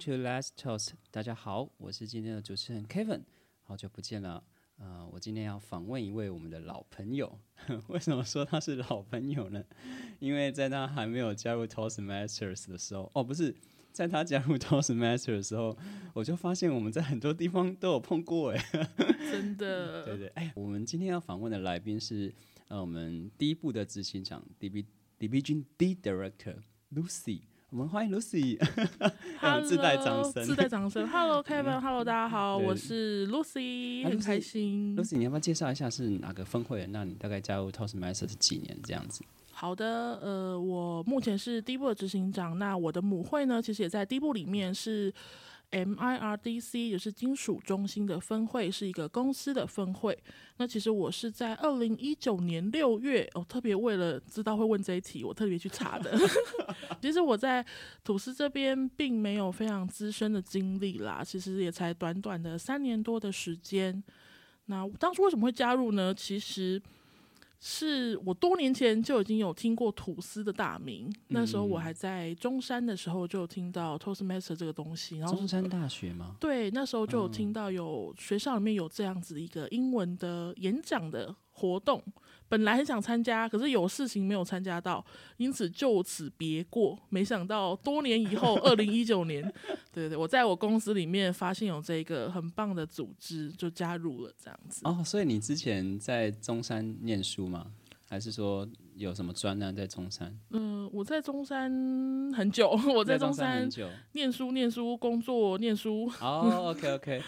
To Last Toast。大家好，我是今天的主持人 Kevin，好久不见了。呃，我今天要访问一位我们的老朋友。为什么说他是老朋友呢？因为在他还没有加入 Toastmasters 的时候，哦，不是，在他加入 Toastmasters 的时候，我就发现我们在很多地方都有碰过，哎，真的，对对，哎，我们今天要访问的来宾是呃，我们第一部的执行长 DB Division D Director Lucy。我们欢迎 Lucy，自带掌声，自带掌声。Hello Kevin，Hello 大家好，我是 Lucy，很开心。Lucy，你要不要介绍一下是哪个分会？那你大概加入 Toastmasters 几年这样子？好的，呃，我目前是第一部的执行长。那我的母会呢，其实也在第一部里面是。MIRDC 也是金属中心的分会，是一个公司的分会。那其实我是在二零一九年六月，哦，特别为了知道会问这一题，我特别去查的。其实我在吐司这边并没有非常资深的经历啦，其实也才短短的三年多的时间。那当初为什么会加入呢？其实。是我多年前就已经有听过吐司的大名，那时候我还在中山的时候就听到 Toastmaster 这个东西。然后中山大学吗？对，那时候就有听到有学校里面有这样子一个英文的演讲的活动。本来很想参加，可是有事情没有参加到，因此就此别过。没想到多年以后，二零一九年，对对，我在我公司里面发现有这个很棒的组织，就加入了这样子。哦，所以你之前在中山念书吗？还是说有什么专案在中山？嗯，我在中山很久，我在中山念书、念书、工作、念书。哦，OK OK。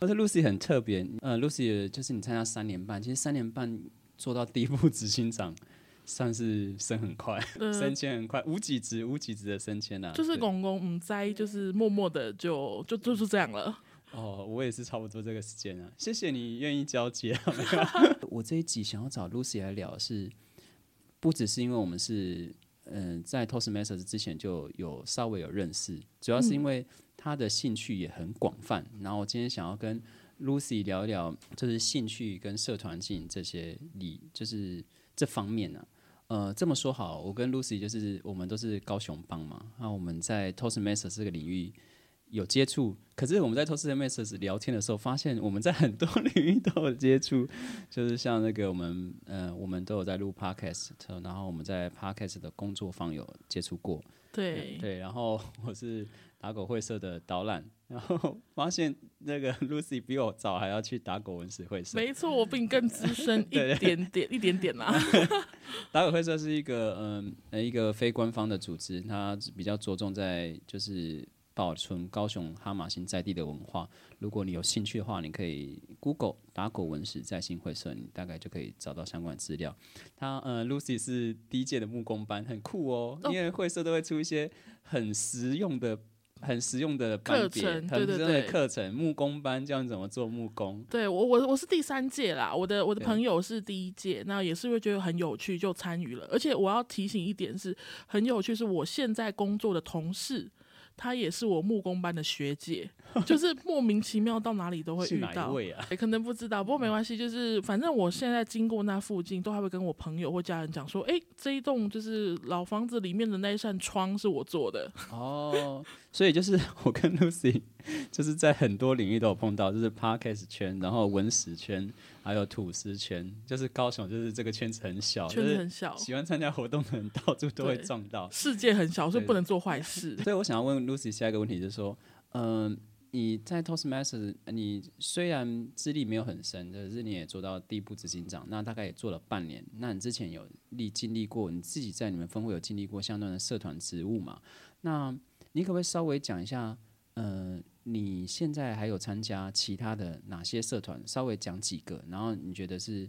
而且 Lucy 很特别，呃，Lucy 就是你参加三年半，其实三年半。做到第一步执行长，算是升很快，升迁很快，无几职无几职的升迁啊，就是公公唔在，就是默默的就就就是这样了。哦，我也是差不多这个时间啊。谢谢你愿意交接。我这一集想要找 Lucy 来聊，是不只是因为我们是嗯在 Toastmasters 之前就有稍微有认识，主要是因为他的兴趣也很广泛。然后我今天想要跟 Lucy 聊一聊，就是兴趣跟社团性这些理，就是这方面呢。呃，这么说好，我跟 Lucy 就是我们都是高雄帮嘛。那我们在 Toastmasters 这个领域有接触，可是我们在 Toastmasters 聊天的时候，发现我们在很多 领域都有接触，就是像那个我们呃，我们都有在录 Podcast，然后我们在 Podcast 的工作坊有接触过。对对，然后我是打狗会社的导览。然后发现那个 Lucy 比我早还要去打狗文史会社，没错，我比你更资深 一点点，一点点啦。打狗会社是一个嗯呃一个非官方的组织，它比较着重在就是保存高雄哈马星在地的文化。如果你有兴趣的话，你可以 Google 打狗文史在新会社，你大概就可以找到相关资料。他呃 Lucy 是第一届的木工班，很酷哦，因为会社都会出一些很实用的。很实用的课程，对对对，课程木工班教你怎么做木工。对我我我是第三届啦，我的我的朋友是第一届，那也是会觉得很有趣就参与了。而且我要提醒一点是，很有趣是我现在工作的同事。她也是我木工班的学姐，就是莫名其妙到哪里都会遇到，也可能不知道，不过没关系，就是反正我现在经过那附近，都还会跟我朋友或家人讲说，哎，这一栋就是老房子里面的那一扇窗是我做的。哦，所以就是 我跟 Lucy 就是在很多领域都有碰到，就是 Parkes 圈，然后文史圈。还有土司圈，就是高雄，就是这个圈子很小，圈子很小，喜欢参加活动的人到处都会撞到。世界很小，所以不能做坏事。所以我想要问 Lucy 下一个问题，就是说，嗯，你在 Toastmasters，你虽然资历没有很深，可是你也做到第一步执行长，那大概也做了半年。那你之前有历经历过，你自己在你们分会有经历过相关的社团职务嘛？那你可不可以稍微讲一下，嗯？你现在还有参加其他的哪些社团？稍微讲几个，然后你觉得是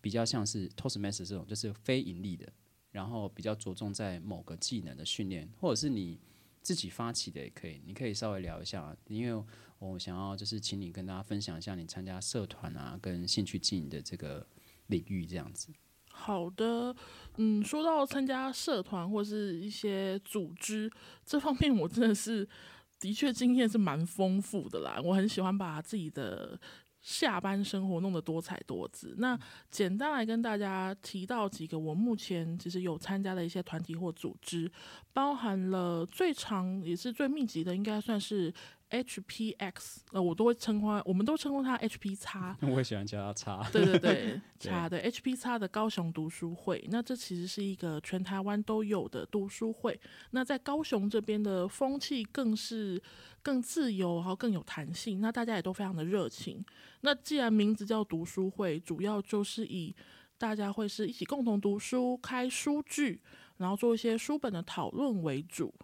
比较像是 Toastmasters 这种，就是非盈利的，然后比较着重在某个技能的训练，或者是你自己发起的也可以。你可以稍微聊一下，因为我想要就是请你跟大家分享一下你参加社团啊，跟兴趣经营的这个领域这样子。好的，嗯，说到参加社团或是一些组织这方面，我真的是。的确，经验是蛮丰富的啦。我很喜欢把自己的下班生活弄得多彩多姿。那简单来跟大家提到几个我目前其实有参加的一些团体或组织，包含了最长也是最密集的，应该算是。HPX，呃，我都会称呼，我们都称呼它 HP 叉。我也喜欢叫它叉。对对对，叉的 HP 叉的高雄读书会，那这其实是一个全台湾都有的读书会。那在高雄这边的风气更是更自由，然后更有弹性。那大家也都非常的热情。那既然名字叫读书会，主要就是以大家会是一起共同读书、开书剧，然后做一些书本的讨论为主。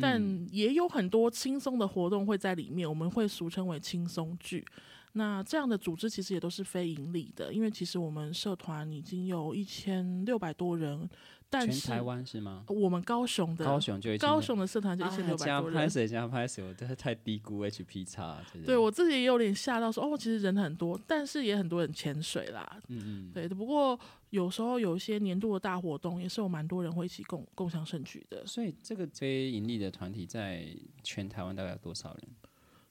但也有很多轻松的活动会在里面，我们会俗称为轻松剧。那这样的组织其实也都是非盈利的，因为其实我们社团已经有一千六百多人。全台湾是吗？我们高雄的高雄就高雄的社团就一千六百多人。加拍谁加拍谁，我真是太低估 HP 差。对我自己也有点吓到，说哦，其实人很多，但是也很多人潜水啦。嗯嗯。对，不过有时候有一些年度的大活动，也是有蛮多人会一起共共享盛举的。所以这个非盈利的团体在全台湾大概有多少人？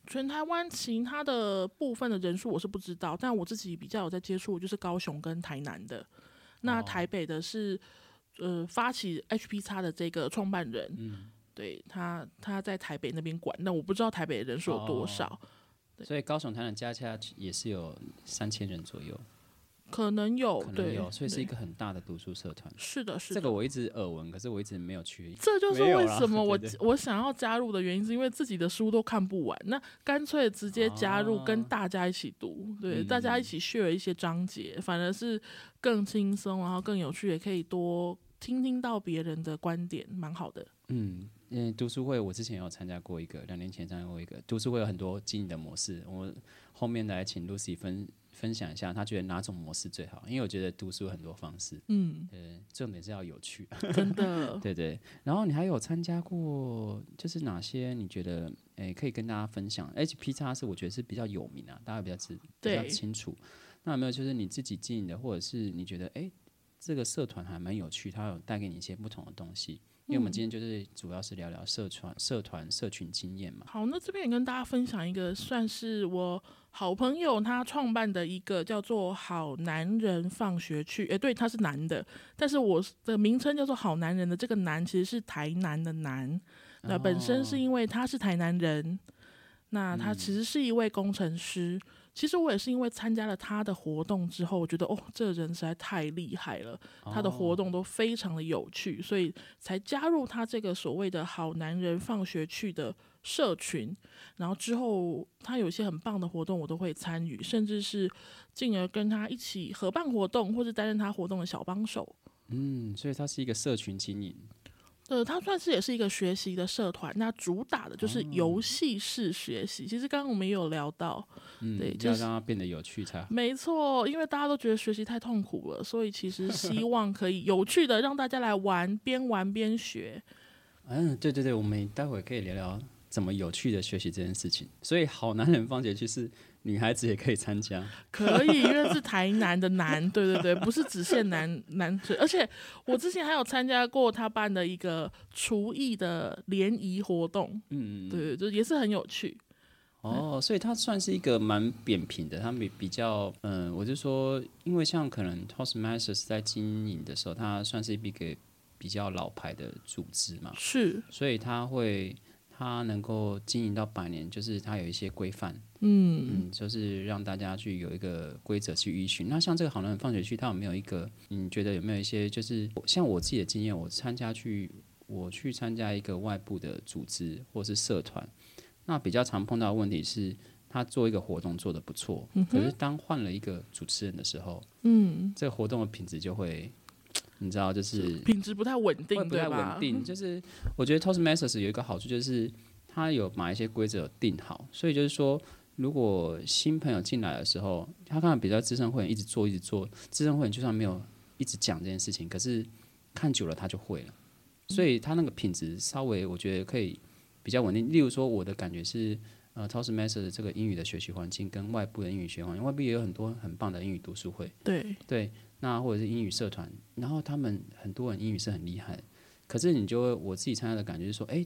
全台湾其他的部分的人数我是不知道，但我自己比较有在接触，就是高雄跟台南的。那台北的是。呃，发起 HP 叉的这个创办人，嗯，对他他在台北那边管，那我不知道台北的人数有多少，所以高雄、台南加起来也是有三千人左右。可能有，可能有，所以是一个很大的读书社团。是的，是的。这个我一直耳闻，可是我一直没有去。这就是为什么 我我想要加入的原因，是因为自己的书都看不完，那干脆直接加入，跟大家一起读，对，大家一起 share 一些章节，反而是更轻松，然后更有趣，也可以多听听到别人的观点，蛮好的。嗯，因为读书会我之前有参加过一个，两年前参加过一个读书会，有很多经营的模式。我后面来请 Lucy 分。分享一下，她觉得哪种模式最好？因为我觉得读书很多方式，嗯，呃，重点是要有趣，真的，对对。然后你还有参加过，就是哪些你觉得，诶，可以跟大家分享？HP 叉是我觉得是比较有名啊，大家比较知比较清楚。那有没有就是你自己经营的，或者是你觉得，诶，这个社团还蛮有趣，它有带给你一些不同的东西？因为我们今天就是主要是聊聊社团、社团、社群经验嘛。好，那这边也跟大家分享一个，算是我好朋友他创办的一个叫做“好男人放学去”。诶，对，他是男的，但是我的名称叫做“好男人”的这个“男”其实是台南的“男”。那本身是因为他是台南人，那他其实是一位工程师。其实我也是因为参加了他的活动之后，我觉得哦，这个人实在太厉害了，他的活动都非常的有趣，所以才加入他这个所谓的好男人放学去的社群。然后之后他有一些很棒的活动，我都会参与，甚至是进而跟他一起合办活动，或者担任他活动的小帮手。嗯，所以他是一个社群经营。呃，它算是也是一个学习的社团，那主打的就是游戏式学习。其实刚刚我们也有聊到，嗯，对，就要让它变得有趣才好。没错，因为大家都觉得学习太痛苦了，所以其实希 望可以有趣的让大家来玩，边玩边学。嗯，对对对，我们待会可以聊聊怎么有趣的学习这件事情。所以好男人方姐就是。女孩子也可以参加，可以，因为是台南的男，对对对，不是只限男男，而且我之前还有参加过他办的一个厨艺的联谊活动，嗯，对对，就也是很有趣。哦，所以它算是一个蛮扁平的，他们比较，嗯，我就说，因为像可能 Toastmasters 在经营的时候，它算是一个比较老牌的组织嘛，是，所以他会。它能够经营到百年，就是它有一些规范，嗯嗯，就是让大家去有一个规则去依循。那像这个好人放学区，它有没有一个？你觉得有没有一些？就是像我自己的经验，我参加去，我去参加一个外部的组织或是社团，那比较常碰到的问题是，他做一个活动做的不错，可是当换了一个主持人的时候，嗯，这个活动的品质就会。你知道，就是品质不太稳定，不太稳定。就 是我觉得 Toastmasters 有一个好处，就是它有把一些规则定好，所以就是说，如果新朋友进来的时候，他看到比较资深会员一直做，一直做，资深会员就算没有一直讲这件事情，可是看久了他就会了。所以他那个品质稍微我觉得可以比较稳定。例如说，我的感觉是，呃，Toastmasters 这个英语的学习环境跟外部的英语学环境，外部也有很多很棒的英语读书会。对对。那或者是英语社团，然后他们很多人英语是很厉害，可是你就会我自己参加的感觉是说，哎，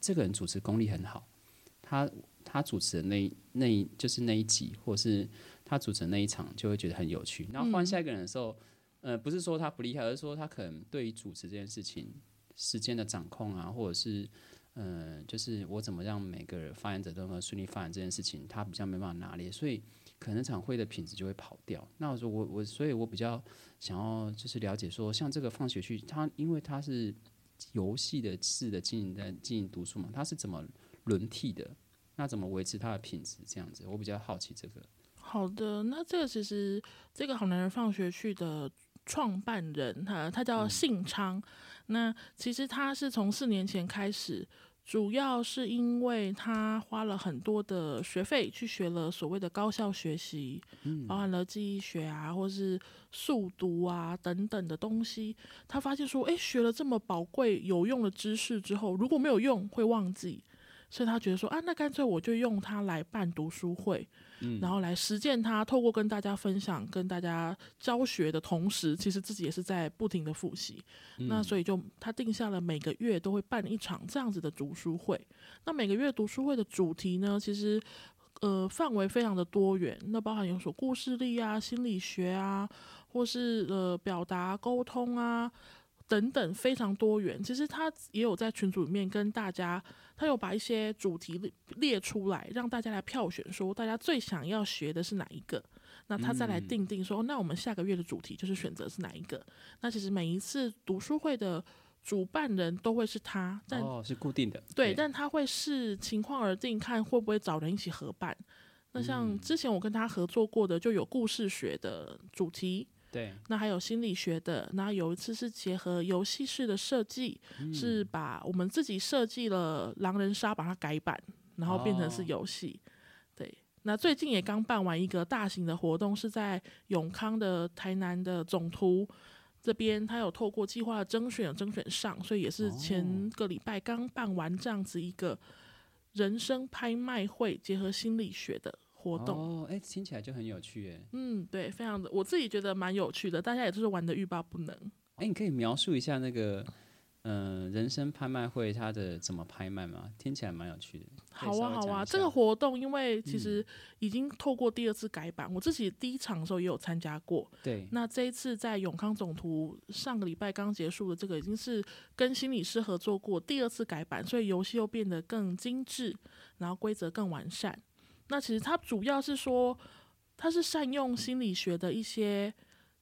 这个人主持功力很好，他他主持的那那就是那一集，或者是他主持的那一场就会觉得很有趣。然后换下一个人的时候，呃，不是说他不厉害，而是说他可能对于主持这件事情时间的掌控啊，或者是呃，就是我怎么让每个发言者都能顺利发言这件事情，他比较没办法拿捏，所以可能那场会的品质就会跑掉。那我说我我，所以我比较想要就是了解说，像这个放学去，他因为他是游戏的式的经营在经营读书嘛，他是怎么轮替的？那怎么维持它的品质？这样子，我比较好奇这个。好的，那这个其实这个好男人放学去的创办人，他他叫信昌。那其实他是从四年前开始，主要是因为他花了很多的学费去学了所谓的高效学习，包含了记忆学啊，或是速读啊等等的东西。他发现说，诶，学了这么宝贵有用的知识之后，如果没有用，会忘记。所以他觉得说啊，那干脆我就用它来办读书会，然后来实践它。透过跟大家分享、跟大家教学的同时，其实自己也是在不停的复习。那所以就他定下了每个月都会办一场这样子的读书会。那每个月读书会的主题呢，其实呃范围非常的多元，那包含有所故事力啊、心理学啊，或是呃表达沟通啊。等等，非常多元。其实他也有在群组里面跟大家，他有把一些主题列出来，让大家来票选，说大家最想要学的是哪一个。那他再来定定说，那我们下个月的主题就是选择是哪一个。那其实每一次读书会的主办人都会是他，但哦是固定的，对，但他会视情况而定，看会不会找人一起合办。那像之前我跟他合作过的，就有故事学的主题。对，那还有心理学的，那有一次是结合游戏式的设计，是把我们自己设计了狼人杀，把它改版，然后变成是游戏。对，那最近也刚办完一个大型的活动，是在永康的台南的总图这边，他有透过计划的征选征选上，所以也是前个礼拜刚办完这样子一个人生拍卖会，结合心理学的。活动哦，哎，听起来就很有趣哎。嗯，对，非常的，我自己觉得蛮有趣的，大家也都是玩的欲罢不能。哎，你可以描述一下那个，嗯，人生拍卖会它的怎么拍卖吗？听起来蛮有趣的。好啊，好啊，这个活动因为其实已经透过第二次改版，我自己第一场的时候也有参加过。对，那这一次在永康总图上个礼拜刚结束的这个，已经是跟心理师合作过第二次改版，所以游戏又变得更精致，然后规则更完善。那其实它主要是说，它是善用心理学的一些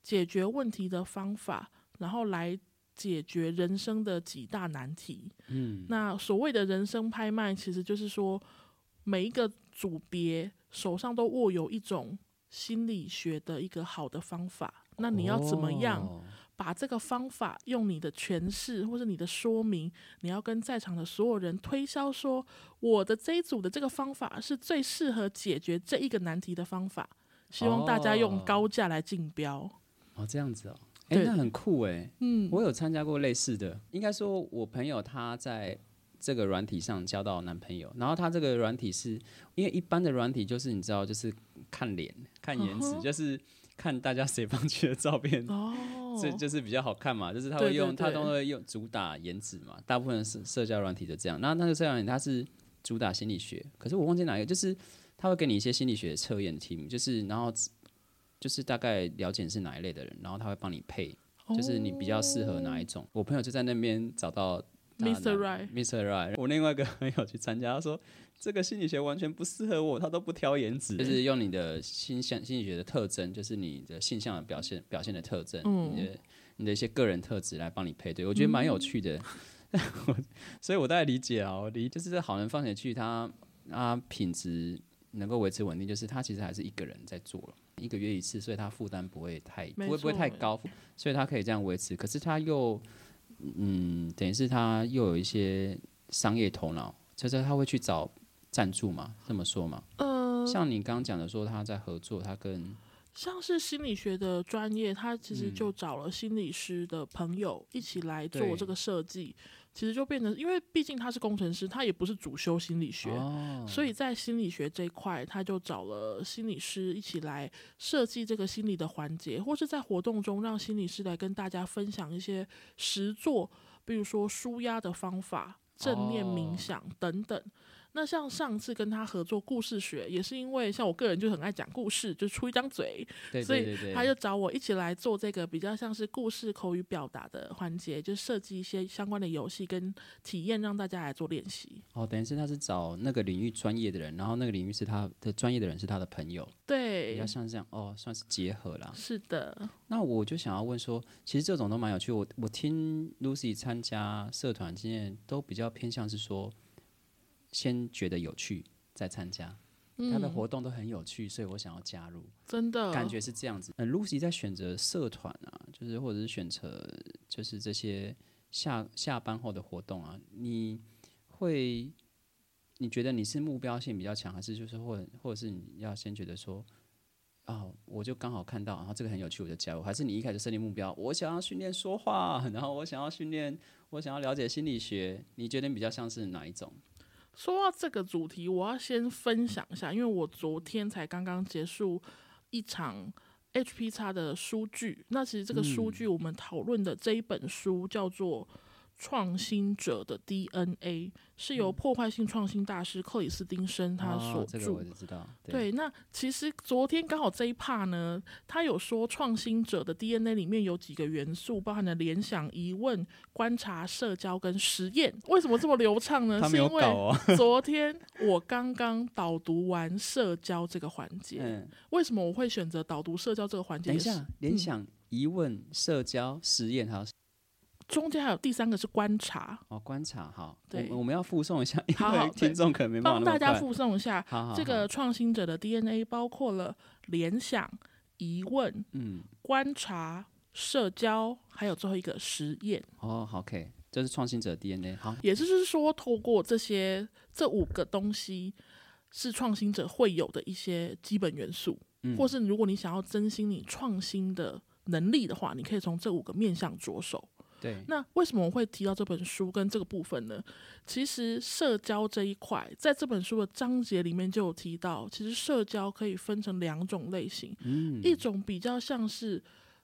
解决问题的方法，然后来解决人生的几大难题。嗯，那所谓的人生拍卖，其实就是说每一个组别手上都握有一种心理学的一个好的方法，那你要怎么样？把这个方法用你的诠释或者你的说明，你要跟在场的所有人推销说，我的这一组的这个方法是最适合解决这一个难题的方法，希望大家用高价来竞标。哦，这样子哦，哎，那很酷哎。嗯，我有参加过类似的，应该说我朋友他在这个软体上交到男朋友，然后他这个软体是因为一般的软体就是你知道就是看脸看颜值，就是看大家谁放去的照片哦。这就是比较好看嘛，就是他会用，他都会用主打颜值嘛，大部分社社交软体就这样。那那个社交软体它是主打心理学，可是我忘记哪一个，就是他会给你一些心理学测验的题目，就是然后就是大概了解是哪一类的人，然后他会帮你配，就是你比较适合哪一种。我朋友就在那边找到 Mr. Right，Mr. Right。我另外一个朋友去参加，他说。这个心理学完全不适合我，他都不挑颜值，就是用你的心向心理学的特征，就是你的性向的表现表现的特征，你的你的一些个人特质来帮你配对，我觉得蛮有趣的。所以我大概理解啊，我理就是这好人放钱去，他他品质能够维持稳定，就是他其实还是一个人在做了，一个月一次，所以他负担不会太不会不会太高，所以他可以这样维持。可是他又嗯，等于是他又有一些商业头脑，就是他会去找。赞助嘛，这么说嘛？呃，像你刚刚讲的说他在合作，他跟像是心理学的专业，他其实就找了心理师的朋友一起来做这个设计，其实就变成，因为毕竟他是工程师，他也不是主修心理学，所以在心理学这一块，他就找了心理师一起来设计这个心理的环节，或是在活动中让心理师来跟大家分享一些实作，比如说舒压的方法、正念冥想等等。那像上次跟他合作故事学，也是因为像我个人就很爱讲故事，就出一张嘴，对所以他就找我一起来做这个比较像是故事口语表达的环节，就设计一些相关的游戏跟体验，让大家来做练习。哦，等于是他是找那个领域专业的人，然后那个领域是他的专业的人是他的朋友，比对较，像这样哦，算是结合啦。是的，那我就想要问说，其实这种都蛮有趣。我我听 Lucy 参加社团经验都比较偏向是说，先觉得有趣再参加，他的嗯，活动都很有趣，所以我想要加入，真的感觉是这样子。嗯、l u c y 在选择社团啊，就是或者是选择就是这些下下班后的活动啊，你会你觉得你是目标性比较强，还是就是或者或者是你要先觉得说？啊、我就刚好看到，然后这个很有趣，我就加入。还是你一开始设定目标，我想要训练说话，然后我想要训练，我想要了解心理学。你觉得你比较像是哪一种？说到这个主题，我要先分享一下，因为我昨天才刚刚结束一场 HP 叉的书剧。那其实这个书剧我们讨论的这一本书叫做《创新者的 DNA》，是由破坏性创新大师克里斯汀生他所著。哦这个我就知道。对，对，那其实昨天刚好这一 part 呢，他有说创新者的 DNA 里面有几个元素，包含了联想、疑问、观察、社交跟实验。为什么这么流畅呢？是因为。昨天我刚刚导读完社交这个环节。嗯，为什么我会选择导读社交这个环节？也是等一下，联想、疑问、社交、实验，还有中间还有第三个是观察，哦观察。好，对我我们要附送一下，因为好好听众可能没办法帮。大家附送一下。好好，这个创新者的 DNA 包括了联想、疑问、嗯，观察、社交，还有最后一个实验。哦好，OK，这是创新者 DNA。好，也就是说，透过这些这五个东西，是创新者会有的一些基本元素，嗯或是如果你想要增新你创新的能力的话，你可以从这五个面向着手。对，那为什么我会提到这本书跟这个部分呢？其实社交这一块，在这本书的章节里面就有提到，其实社交可以分成两种类型，嗯，一种比较像是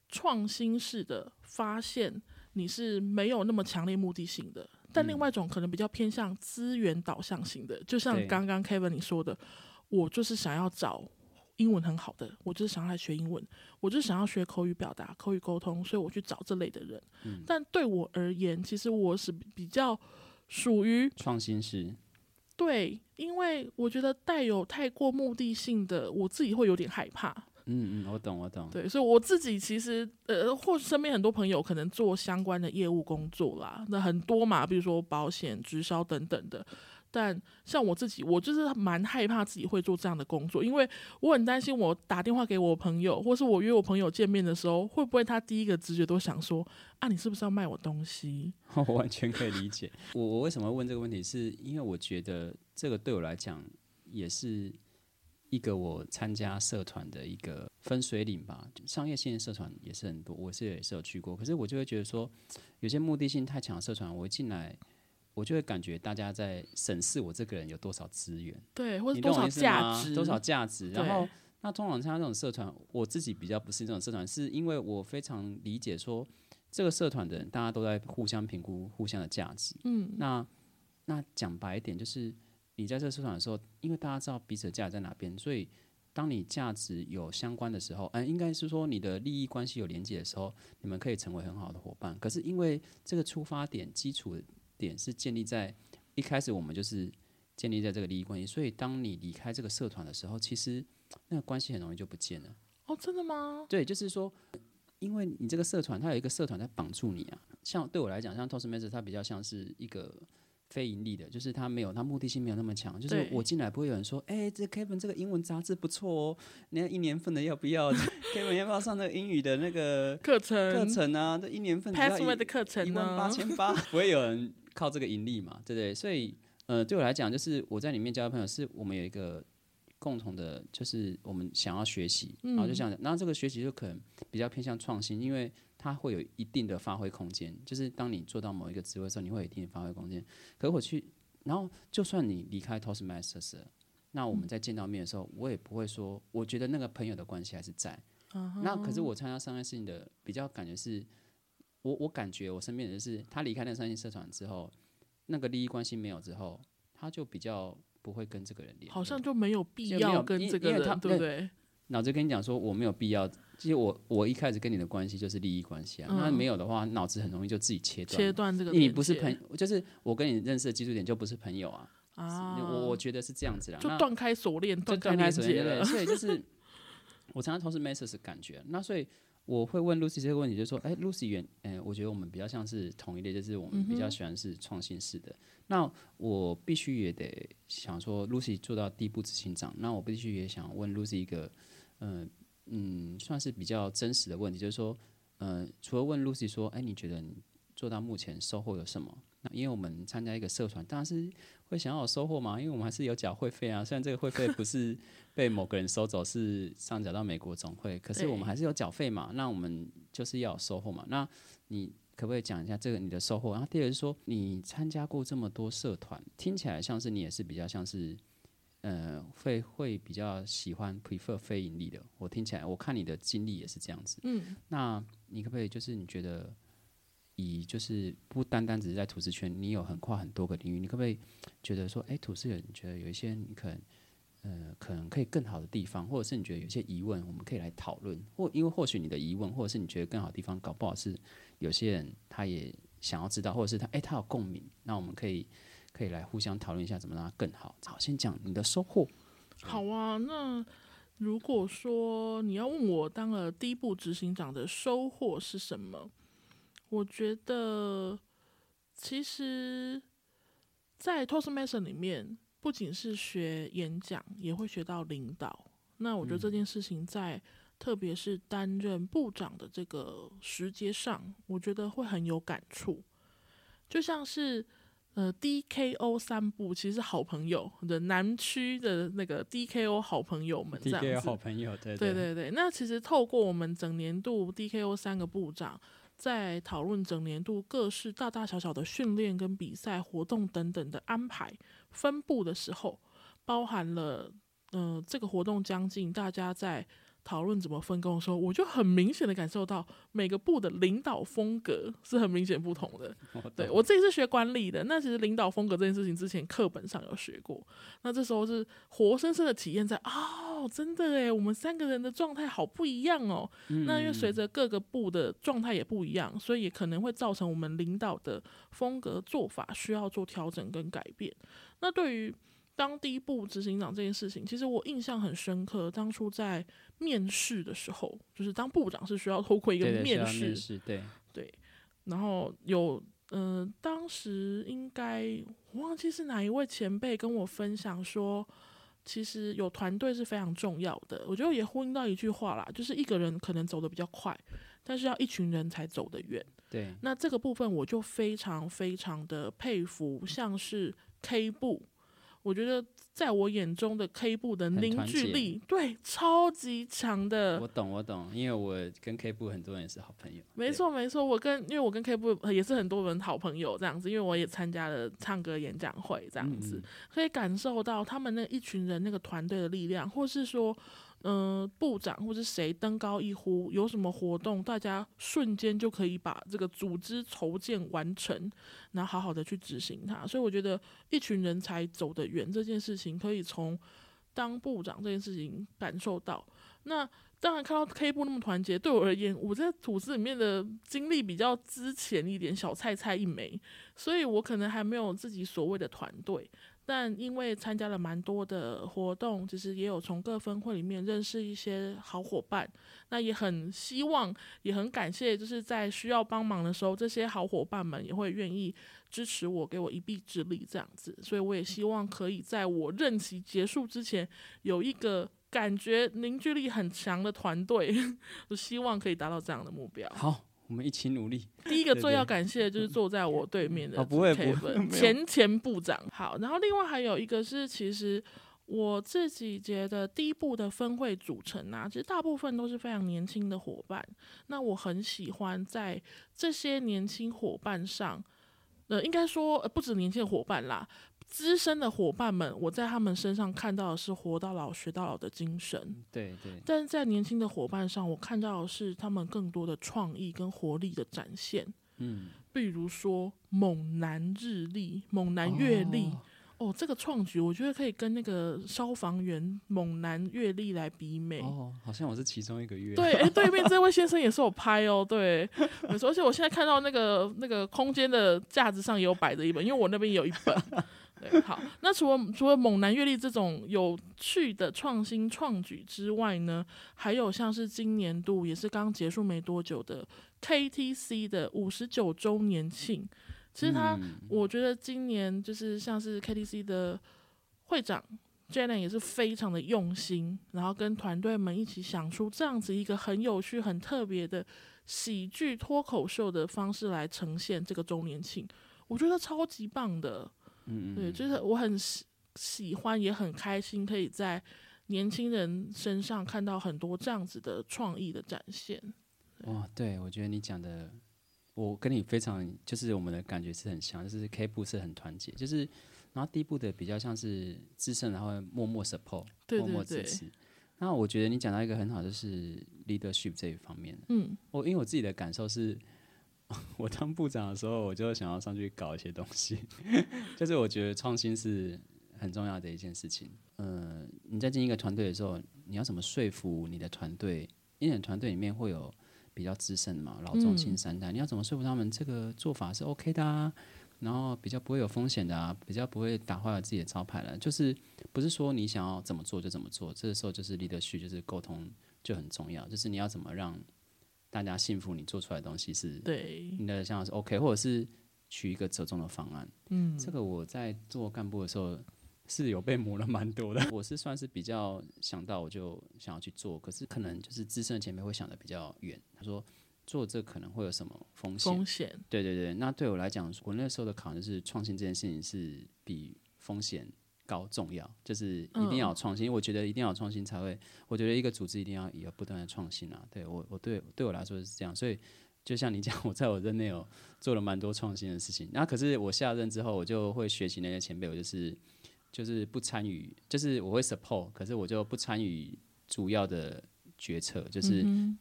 创新式的发现，你是没有那么强烈目的性的；但另外一种可能比较偏向资源导向型的，就像刚刚 Kevin 你说的，我就是想要找英文很好的，我就是想要来学英文，我就是想要学口语表达、口语沟通，所以我去找这类的人。但对我而言，其实我是比较属于创新式对，因为我觉得带有太过目的性的，我自己会有点害怕。嗯嗯，我懂我懂。对，所以我自己其实呃，或身边很多朋友可能做相关的业务工作啦，那很多嘛，比如说保险、直销等等的。但像我自己，我就是蛮害怕自己会做这样的工作，因为我很担心，我打电话给我朋友，或是我约我朋友见面的时候，会不会他第一个直觉都想说啊，你是不是要卖我东西？我完全可以理解。我我为什么问这个问题，是因为我觉得这个对我来讲也是一个我参加社团的一个分水岭吧。商业性的社团也是很多，我是也是有去过，可是我就会觉得说，有些目的性太强的社团，我一进来。我就会感觉大家在审视我这个人有多少资源，对，或者多少？价值？多少价值？然后，那通常参加这种社团，我自己比较不是这种社团，是因为我非常理解说，这个社团的人大家都在互相评估互相的价值。嗯，那那讲白一点，就是你在这个社团的时候，因为大家知道彼此的价值在哪边，所以当你价值有相关的时候，嗯、应该是说你的利益关系有连接的时候，你们可以成为很好的伙伴。可是因为这个出发点基础点是建立在一开始我们就是建立在这个利益关系，所以当你离开这个社团的时候，其实那个关系很容易就不见了。哦，真的吗？对，就是说，因为你这个社团，它有一个社团在绑住你啊。像对我来讲，像 Toastmasters，它比较像是一个非盈利的，就是他没有，他目的性没有那么强。就是我进来不会有人说，哎、这 Kevin 这个英文杂志不错哦，你看一年份的要不要？Kevin 要不要上那个英语的那个课程课程啊？这一年份只要 Password 一的课程一万八呢？千八，不会有人靠这个盈利嘛，对不对？所以，呃，对我来讲，就是我在里面交的朋友，是我们有一个共同的，就是我们想要学习，然后就想，然后这个学习就可能比较偏向创新，因为它会有一定的发挥空间。就是当你做到某一个职位的时候，你会有一定的发挥空间。可我去，然后就算你离开 Toastmasters，那我们在见到面的时候，我也不会说，我觉得那个朋友的关系还是在。那可是我参加商业事情的比较感觉是，我我感觉我身边的人是，他离开那个商业社团之后，那个利益关系没有之后，他就比较不会跟这个人好像就没有必要跟这个人，对不对？脑子跟你讲说我没有必要。其实我我一开始跟你的关系就是利益关系啊，那嗯没有的话，脑子很容易就自己切断。切断这个你不是朋友，就是我跟你认识的基础点就不是朋友啊。啊，我我觉得是这样子啦。就断开锁链，就断开锁链，了对？。所以就 是我常常同时 message 的感觉。那所以我会问 Lucy 这个问题，就是说，哎，Lucy 原，嗯、我觉得我们比较像是同一类，就是我们比较喜欢是创新式的。那我必须也得想说，Lucy 做到第一步执行长，那我必须也想问 Lucy 一个，嗯、嗯，算是比较真实的问题，就是说，呃，除了问 Lucy 说，哎，你觉得你做到目前收获有什么？那因为我们参加一个社团，当然是会想要有收获嘛，因为我们还是有缴会费啊。虽然这个会费不是 被某个人收走，是上缴到美国总会，可是我们还是有缴费嘛。那我们就是要有收获嘛。那你可不可以讲一下这个你的收获？然后第二个是说，你参加过这么多社团，听起来像是你也是比较像是。呃，会会比较喜欢 prefer 非盈利的。我听起来，我看你的经历也是这样子。嗯，那你可不可以就是你觉得以就是不单单只是在吐司圈，你有很跨很多个领域，你可不可以觉得说，哎，吐司人你觉得有一些你可能呃可能可以更好的地方，或者是你觉得有些疑问，我们可以来讨论，或因为或许你的疑问，或者是你觉得更好的地方，搞不好是有些人他也想要知道，或者是他哎他有共鸣，那我们可以可以来互相讨论一下怎么让它更好。好，先讲你的收获。好啊。那如果说你要问我当了第一步执行长的收获是什么，我觉得其实，在 Toastmaster 里面，不仅是学演讲，也会学到领导。那我觉得这件事情在，特别是担任部长的这个时节上，我觉得会很有感触。就像是呃 DKO 三部，其实是好朋友的南区的那个 DKO 好朋友们这样子。好朋友，对对对对，那其实透过我们整年度 DKO 三个部长在讨论整年度各式大大小小的训练跟比赛活动等等的安排分布的时候，包含了呃这个活动将近大家在讨论怎么分工的时候，我就很明显的感受到每个部的领导风格是很明显不同的。我对我自己是学管理的，那其实领导风格这件事情之前课本上有学过，那这时候是活生生的体验在哦，真的诶，我们三个人的状态好不一样哦。那因为随着各个部的状态也不一样，所以也可能会造成我们领导的风格做法需要做调整跟改变。那对于当第一步执行长这件事情，其实我印象很深刻。当初在面试的时候，就是当部长是需要透过一个面试，面试，对。然后有呃，当时应该我忘记是哪一位前辈跟我分享说，其实有团队是非常重要的。我觉得也呼应到一句话啦，就是一个人可能走得比较快，但是要一群人才走得远。对，那这个部分我就非常非常的佩服，像是 K 部，我觉得在我眼中的 K 部的凝聚力，对，超级强的。我懂，我懂，因为我跟 K 部很多人也是好朋友。没错，没错，我跟因为我跟 K 部也是很多人好朋友这样子，因为我也参加了唱歌演讲会这样子，嗯可以感受到他们那一群人那个团队的力量，或是说，嗯、部长或是谁登高一呼，有什么活动，大家瞬间就可以把这个组织筹建完成，然后好好的去执行它。所以我觉得一群人才走得远这件事情，可以从当部长这件事情感受到。那当然看到 K 部那么团结，对我而言，我在吐司里面的经历比较之前一点，小菜菜一枚，所以我可能还没有自己所谓的团队。但因为参加了蛮多的活动，其实也有从各分会里面认识一些好伙伴。那也很希望，也很感谢，就是在需要帮忙的时候，这些好伙伴们也会愿意支持我，给我一臂之力这样子。所以我也希望可以在我任期结束之前，有一个感觉凝聚力很强的团队。我希望可以达到这样的目标。好，我们一起努力。第一个最要感谢的就是坐在我对面的哦不会不会 Kevin，没有前前部长。好，然后另外还有一个是，其实我自己觉得第一部的分会组成啊，其实大部分都是非常年轻的伙伴。那我很喜欢在这些年轻伙伴上，呃，应该说、呃、不止年轻的伙伴啦。资深的伙伴们，我在他们身上看到的是活到老学到老的精神，对对，但是在年轻的伙伴上，我看到的是他们更多的创意跟活力的展现。嗯，比如说猛男日历、猛男月历，哦，这个创举我觉得可以跟那个消防员猛男月历来比美。哦，好像我是其中一个月。对，哎，对面这位先生也是有拍哦，对，而且我现在看到那个那个空间的架子上也有摆着一本，因为我那边有一本。对，好，那除了除了猛男阅历这种有趣的创新创举之外呢，还有像是今年度也是刚结束没多久的 KTC 的五十九周年庆。其实他，我觉得今年就是像是 KTC 的会长 Jalen 也是非常的用心，然后跟团队们一起想出这样子一个很有趣、很特别的喜剧脱口秀的方式来呈现这个周年庆，我觉得超级棒的。嗯对，就是我很喜喜欢，也很开心，可以在年轻人身上看到很多这样子的创意的展现。哇，对，我觉得你讲的，我跟你非常就是我们的感觉是很像，就是 K 部是很团结，就是然后 D 部的比较像是资深，然后默默 support，默默支持。那我觉得你讲到一个很好，就是 leadership 这一方面。嗯，我因为我自己的感受是。我当部长的时候，我就想要上去搞一些东西，就是我觉得创新是很重要的一件事情。呃，你在进一个团队的时候，你要怎么说服你的团队？因为团队里面会有比较资深嘛，老中青三代，你要怎么说服他们这个做法是 OK 的啊？然后比较不会有风险的啊，比较不会打坏了自己的招牌了。就是不是说你想要怎么做就怎么做，这个时候就是 leadership，就是沟通就很重要。就是你要怎么让大家信服你做出来的东西是对你的想法是 OK，或者是取一个折中的方案。嗯，这个我在做干部的时候是有被磨了蛮多的。我是算是比较想到我就想要去做，可是可能就是资深的前辈会想的比较远。他说做这可能会有什么风险？风险？对对对。那对我来讲，我那时候的考虑是创新这件事情是比风险。高重要就是一定要创新，我觉得一定要创新才会。我觉得一个组织一定要有不断的创新啊。对我，我对对我来说是这样。所以就像你讲，我在我任内有做了蛮多创新的事情。那可是我下任之后，我就会学习那些前辈，我就是就是不参与，就是我会 support，可是我就不参与主要的。决策就是嗯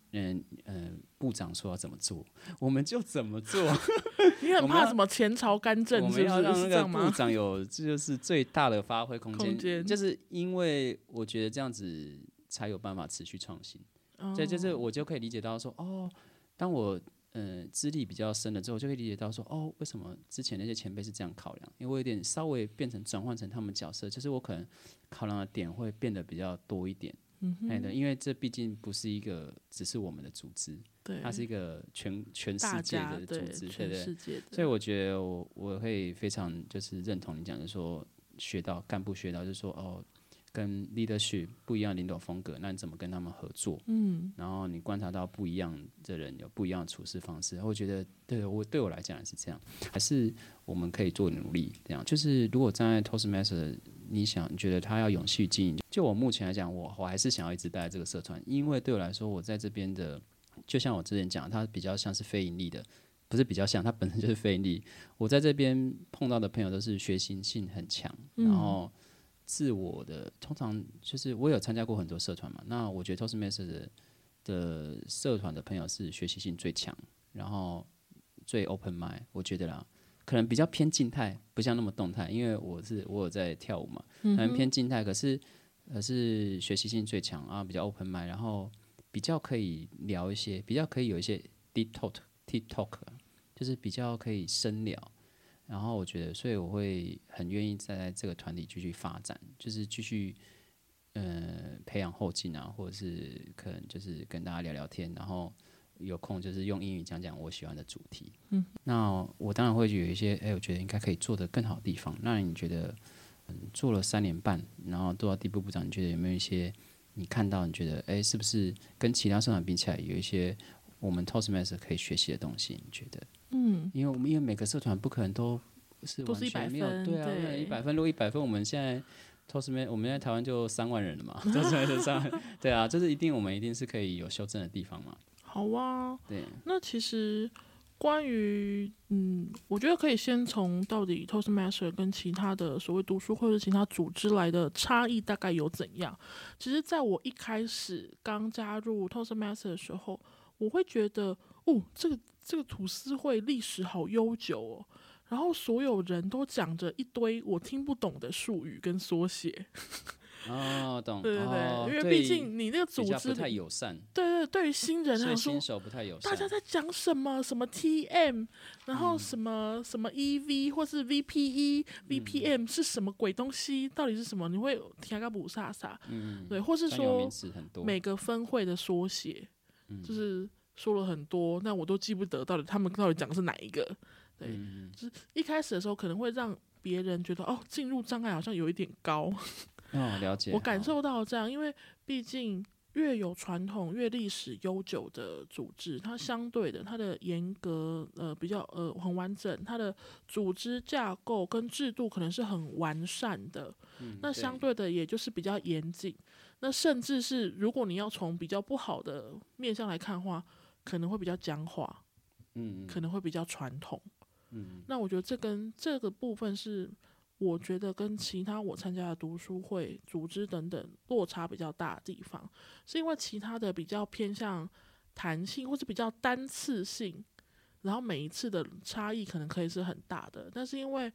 嗯，部长说要怎么做，我们就怎么做。你很怕什么前朝干政？我们要让那个部长有，这就是最大的发挥空间。就是因为我觉得这样子才有办法持续创新。所以就是我就可以理解到说，哦，当我呃资历比较深了之后，就会理解到说，哦，为什么之前那些前辈是这样考量？因为我有点稍微变成转换成他们角色，就是我可能考量的点会变得比较多一点。哎的，因为这毕竟不是一个只是我们的组织，对，它是一个全全世界的组织，对对？所以我觉得我我会非常就是认同你讲的说，学到干部学到就是说哦，跟 leadership 不一样领导风格，那你怎么跟他们合作？嗯，然后你观察到不一样的人有不一样的处事方式，我觉得对我对我来讲也是这样，还是我们可以做努力这样。就是如果站在 Toastmaster。你想，你觉得他要永续经营？就我目前来讲，我我还是想要一直待在这个社团，因为对我来说，我在这边的，就像我之前讲，它比较像是非盈利的，不是比较像，它本身就是非盈利。我在这边碰到的朋友都是学习性很强，然后自我的，通常就是我有参加过很多社团嘛，那我觉得 Toastmasters 的的社团的朋友是学习性最强，然后最 open mind，我觉得啦。可能比较偏静态，不像那么动态，因为我是我有在跳舞嘛，可能偏静态。可是，可是学习性最强啊，比较 open mind，然后比较可以聊一些，比较可以有一些 deep talk，deep talk，就是比较可以深聊。然后我觉得，所以我会很愿意在这个团体继续发展，就是继续呃培养后进啊，或者是可能就是跟大家聊聊天，然后。有空就是用英语讲讲我喜欢的主题。嗯，那我当然会有一些，哎，我觉得应该可以做得更好的地方。那你觉得，嗯，做了三年半，然后做到地部部长，你觉得有没有一些你看到，你觉得，哎，是不是跟其他社团比起来，有一些我们 Toastmaster 可以学习的东西？你觉得？嗯，因为我们因为每个社团不可能都是都是一百分，对啊，一百分，如果一百分，我们现在 Toastmaster 我们在台湾就三万人了嘛，Toastmaster 三，对啊，这是一定我们一定是可以有修正的地方嘛。好啊，对。那其实关于嗯，我觉得可以先从到底 Toastmaster 跟其他的所谓读书或者其他组织来的差异大概有怎样。其实，在我一开始刚加入 Toastmaster 的时候，我会觉得哦，这个这个吐司会历史好悠久哦。然后所有人都讲着一堆我听不懂的术语跟缩写。哦，懂。对对哦对，因为毕竟你那个组织不织，太友善，对对，对于新人来说新，手不太友善。大家在讲什么？什么 TM，然嗯后什么、什么 EV 或是 VPE、VPM 嗯是什么鬼东西？到底是什么？你会听个不飒飒？嗯，对，或是说。每个分会的缩写，嗯就是说了很多，那我都记不得到底他们到底讲的是哪一个。对，嗯就是一开始的时候可能会让别人觉得哦，进入障碍好像有一点高。哦，了解。我感受到这样，因为毕竟越有传统、越历史悠久的组织，它相对的它的严格呃比较呃很完整，它的组织架构跟制度可能是很完善的。嗯那相对的也就是比较严谨。那甚至是如果你要从比较不好的面向来看的话，可能会比较僵化，嗯可能会比较传统。嗯那我觉得这跟这个部分是，我觉得跟其他我参加的读书会、组织等等落差比较大的地方，是因为其他的比较偏向弹性或是比较单次性，然后每一次的差异可能可以是很大的，但是因为。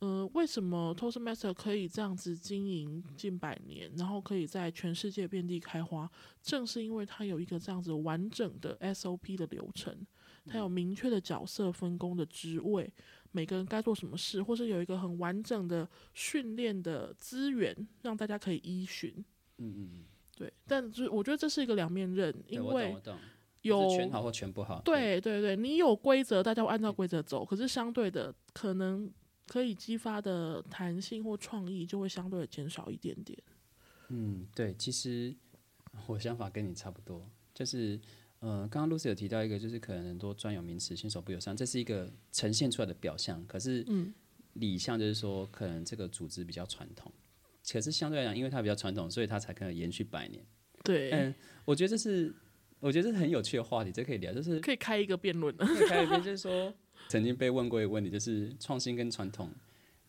呃，为什么 Toastmaster 可以这样子经营近百年，然后可以在全世界遍地开花？正是因为它有一个这样子完整的 SOP 的流程，它有明确的角色分工的职位，每个人该做什么事，或是有一个很完整的训练的资源，让大家可以依循。嗯嗯，对，但就是我觉得这是一个两面刃，因为，有全好或全不好。对对对，你有规则，大家会按照规则走，可是相对的，可能可以激发的弹性或创意就会相对的减少一点点。嗯，对，其实我想法跟你差不多，就是呃，刚刚 Lucy 有提到一个，就是可能很多专有名词新手不友善，这是一个呈现出来的表象，可是嗯理象就是说，可能这个组织比较传统，可是相对来讲，因为它比较传统，所以它才可能延续百年。对，嗯，我觉得这是，我觉得这是很有趣的话题，这可以聊，就是可以开一个辩论，可以开一边，就是说曾经被问过一个问题，就是创新跟传统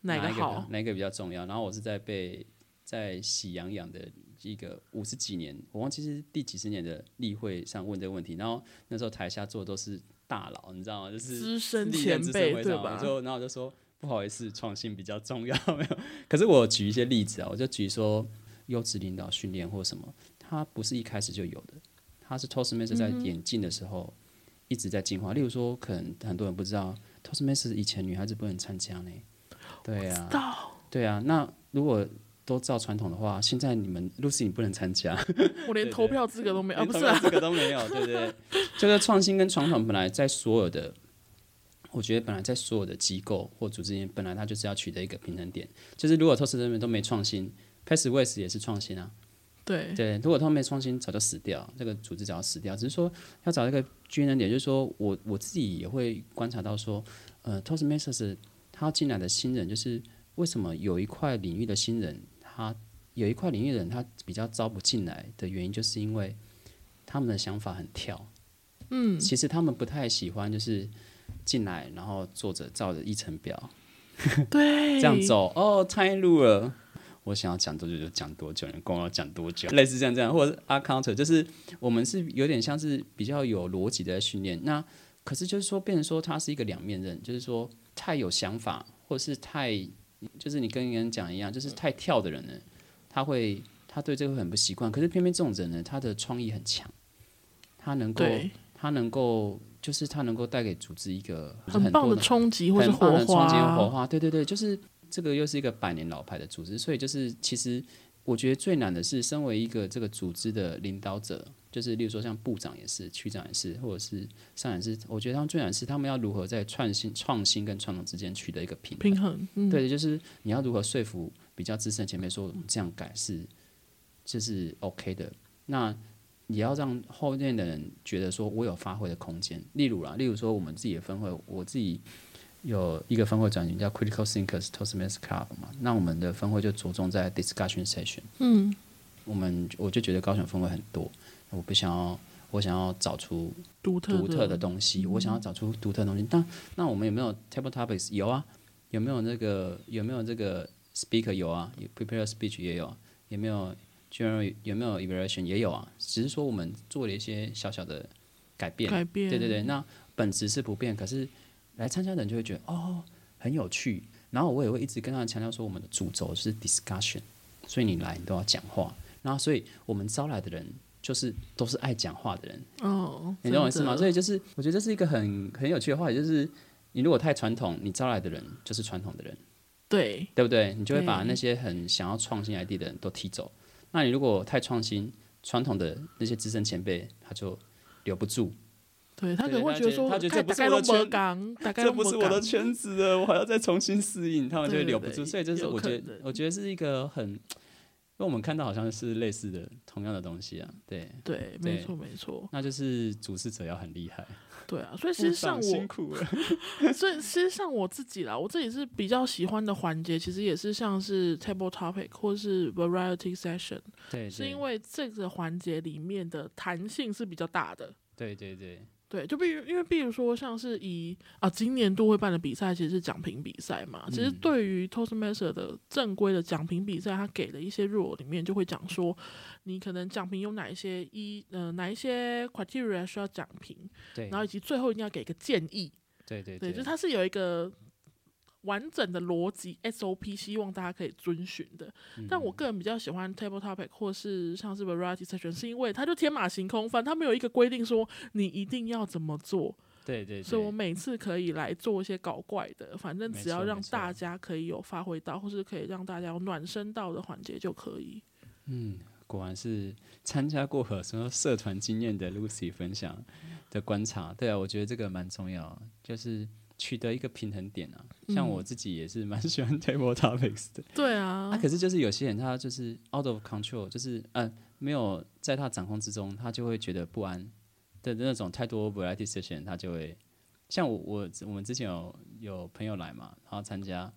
哪一个好？哪一个比较重要？然后我是在被在喜羊羊的一个五十几年，我忘记是第几十年的例会上问这个问题。然后那时候台下坐的都是大佬，你知道吗？就是资深前辈对吧？就然后我就说不好意思，创新比较重要，没有。可是我举一些例子啊，我就举说优质领导训练或什么，它不是一开始就有的，它是 Toastmaster 在嗯演进的时候。一直在进化，例如说，可能很多人不知道，Toastmaster 以前女孩子不能参加呢。对啊，对啊，那如果都照传统的话，现在你们 Lucy 你不能参加，我连投票资格都没有，啊，不是啊，这个都没有，对不对？就是创新跟传统本来在所有的，我觉得本来在所有的机构或组织里面，本来它就是要取得一个平衡点，就是如果 Toast 这边都没创新 p a s s w a s 也是创新啊，对，对，如果他们没创新，早就死掉，这个组织早就死掉。只是说要找一个均衡点，就是说我我自己也会观察到说，呃，Toastmasters 他进来的新人，就是为什么有一块领域的新人，他有一块领域的人他比较招不进来的原因，就是因为他们的想法很跳。嗯，其实他们不太喜欢就是进来，然后坐着照着议程表对，这样走，哦，太路了。我想要讲多久就讲多久，你跟我讲多久，类似这样这样，或者是 a counter，就是我们是有点像是比较有逻辑的训练。那可是就是说，变成说他是一个两面刃，就是说太有想法，或是太就是你跟人讲一样，就是太跳的人呢，他会他对这个很不习惯。可是偏偏这种人呢，他的创意很强，他能够，他能够就是他能够带给组织一个很棒的冲击或是很棒火的冲击和火，花，对对对，就是这个又是一个百年老牌的组织，所以就是其实我觉得最难的是，身为一个这个组织的领导者，就是例如说像部长也是，区长也是，或者是上也是，我觉得他们最难是他们要如何在创新、创新跟传统之间取得一个平衡。平衡，嗯，对，就是你要如何说服比较资深的前辈说我们这样改是就是 OK 的，那也要让后面的人觉得说我有发挥的空间。例如啦，例如说我们自己的分会，我自己有一个分会转型叫 Critical Thinkers Toastmasters Club 嘛，那我们的分会就着重在 discussion session。嗯，我们我就觉得高雄分会很多，我不想要，我想要找出独特独特的东西，我想要找出独特的东西。那那我们有没有 table topics？有啊，有没有那个有没有这个 speaker？有啊，有 prepare speech 也有啊，有没有 general 有没有 evaluation 也有啊？只是说我们做了一些小小的改变。改变，对对对，那本质是不变，可是来参加的人就会觉得哦，很有趣。然后我也会一直跟他们强调说，我们的主轴是 discussion，所以你来你都要讲话。然后，所以我们招来的人就是都是爱讲话的人，哦，你懂我意思吗？所以以就是我觉得这是一个很很有趣的话题，就是你如果太传统，你招来的人就是传统的人。对对不对？你就会把那些很想要创新 ID 的人都踢走。那你如果太创新，传统的那些资深前辈他就留不住。对，他可能会觉得说，他觉得这不是我的圈这不是我的圈子的，我还要再重新适应，他们就会留不住。所以这是我觉得，我觉得是一个很，我们看到好像是类似的同样的东西啊。对，对，对没错没错，那就是主事者要很厉害。对啊，所以其实像部长我辛苦了。所以其实上我自己啦，我自己是比较喜欢的环节，其实也是像是 table topic 或是 variety session，对，是因为这个环节里面的弹性是比较大的。对对对对，就比如因为比如说像是以啊今年度会办的比赛其实是奖评比赛嘛，其实嗯。对于 Toastmaster 的正规的奖评比赛，他给了一些 rule 里面就会讲说，你可能奖评有哪一些一呃哪一些 criteria 需要奖评，对，然后以及最后一定要给个建议，对对对，就是它是有一个完整的逻辑 SOP，希望大家可以遵循的。嗯但我个人比较喜欢 table topic 或是像是 variety section，是因为它就天马行空，反正它没有一个规定说你一定要怎么做，对对，所以我每次可以来做一些搞怪的，反正只要让大家可以有发挥到，或是可以让大家有暖身到的环节就可以。嗯，果然是参加过很多社团经验的 Lucy 分享的观察。对啊，我觉得这个蛮重要，就是取得一个平衡点啊。像我自己也是蛮喜欢 table topics 的。对啊，啊，可是就是有些人他就是 out of control，就是嗯、呃没有在他掌控之中，他就会觉得不安的那种太多 variety session，他就会像我我我们之前有有朋友来嘛，然后参加，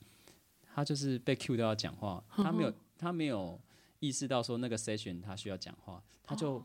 他就是被 cue 都要讲话，他没有他没有意识到说那个 session 他需要讲话，他就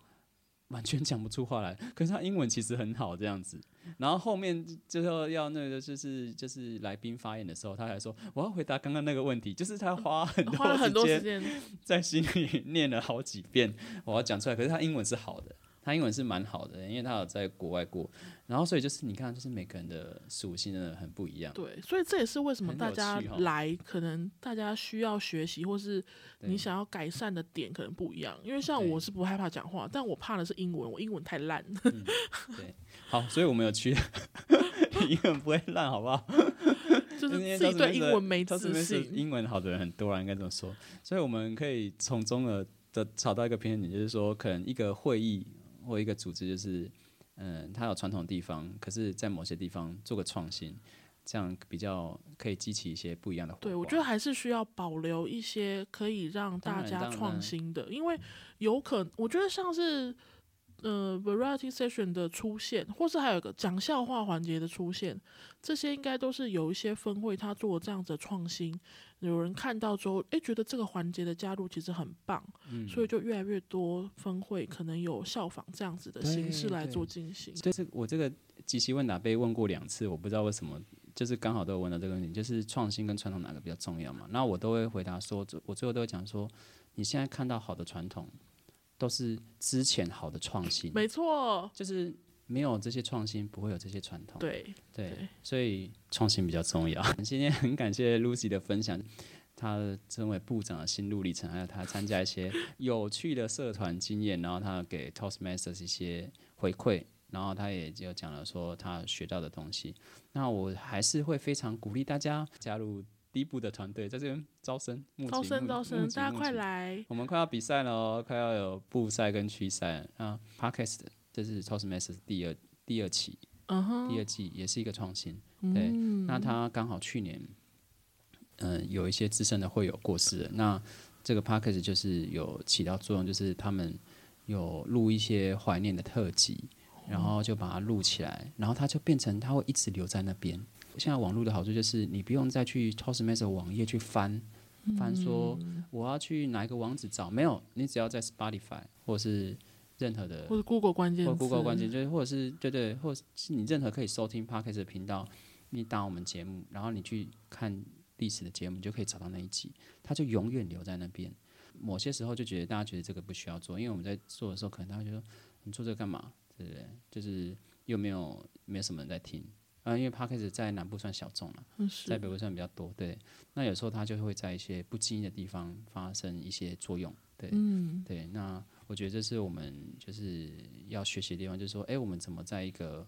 完全讲不出话来。可是他英文其实很好这样子，然后后面最后要那个就是就是来宾发言的时候，他还说我要回答刚刚那个问题，就是他花很多花了很多时间间，在心里 念了好几遍，我要讲出来。可是他英文是好的，他英文是蛮好的，因为他有在国外过。然后所以就是你看，就是每个人的属性真的很不一样。对，所以这也是为什么大家来，可能大家需要学习，或是你想要改善的点可能不一样。因为像我是不害怕讲话，但我怕的是英文，我英文太烂。对好，所以我们有去 英文不会烂，好不好？就是自己对英文没自信。英文好的人很多啊，应该这么说。所以我们可以从中的的找到一个平衡点，就是说，可能一个会议或一个组织，就是嗯，它有传统地方，可是在某些地方做个创新，这样比较可以激起一些不一样的。对，我觉得还是需要保留一些可以让大家创新的，因为有可我觉得像是呃 variety session 的出现，或是还有一个讲笑话环节的出现，这些应该都是有一些分会他做这样子的创新，有人看到之后，诶，觉得这个环节的加入其实很棒，嗯所以就越来越多分会可能有效仿这样子的形式来做进行。就是我这个即期问答被问过两次，我不知道为什么，就是刚好都有问到这个问题，就是创新跟传统哪个比较重要嘛？那我都会回答说，我最后都会讲说，你现在看到好的传统，都是之前好的创新，没错，就是没有这些创新，不会有这些传统。对，对对，所以创新比较重要。今天很感谢 Lucy 的分享，她身为部长的心路历程，还有她参加一些有趣的社团经验，然后她给 Toastmasters 一些回馈，然后她也就讲了说她学到的东西。那我还是会非常鼓励大家加入第一部的团队，在这边招生，招生招生，大家快来！我们快要比赛了哦，快要有布赛跟区赛啊。Podcast 这是 Toastmasters 第二第二期，第二季也是一个创新。对，嗯那他刚好去年，嗯、有一些资深的会友过世了，那这个 p a c k a g e 就是有起到作用，就是他们有录一些怀念的特辑，然后就把它录起来，然后它就变成它会一直留在那边。现在网络的好处就是你不用再去 Toastmaster 网页去翻翻说我要去哪一个网址找，没有，你只要在 Spotify 或是任何的或者 Google 关键或字 Google 关键，就是或者是对对，或者是你任何可以收听 Podcast 的频道，你打我们节目，然后你去看历史的节目，你就可以找到那一集，它就永远留在那边。某些时候就觉得大家觉得这个不需要做，因为我们在做的时候，可能大家觉得你做这个干嘛，对不对？就是又没有没有什么人在听，啊，呃，因为 p a c k a g e 在南部算小众了，在北部算比较多，对。那有时候它就会在一些不经意的地方发生一些作用，对，嗯对。那我觉得这是我们就是要学习的地方，就是说，哎、我们怎么在一个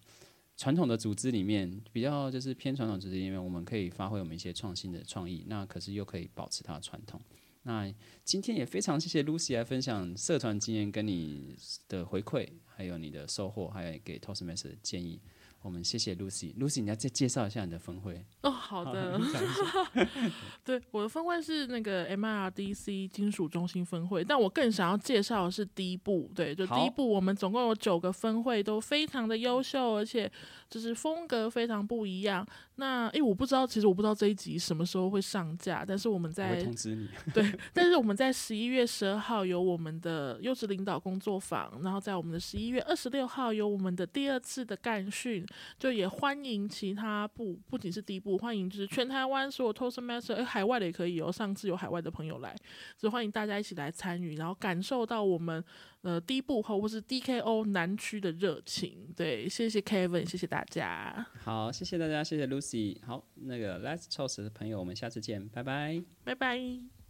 传统的组织里面，比较就是偏传统组织里面，我们可以发挥我们一些创新的创意，那可是又可以保持它的传统。那今天也非常谢谢 Lucy 来分享社团经验跟你的回馈，还有你的收获，还有给 Toastmaster 的建议。我们谢谢 Lucy。Lucy，你要再介绍一下你的分会。哦，好的。对，我的分会是那个 MIRDC 金属中心分会，但我更想要介绍的是第一部。对，就第一好部，我们总共有九个分会，都非常的优秀，而且就是风格非常不一样。那诶，我不知道，其实我不知道这一集什么时候会上架，但是我们在会通知你。对，但是我们在十一月十二号有我们的优质领导工作坊，然后在我们的十一月二十六号有我们的第二次的干训，就也欢迎其他部，不仅是第一部，欢迎就是全台湾所有 Toastmaster，哎，海外的也可以哦。上次有海外的朋友来，所以欢迎大家一起来参与，然后感受到我们呃第一步后或是 DKO 南区的热情。对，谢谢 Kevin，谢谢大家，好，谢谢大家，谢谢 Lucy。好，那个 Let's Toast 的朋友，我们下次见，拜拜。拜拜。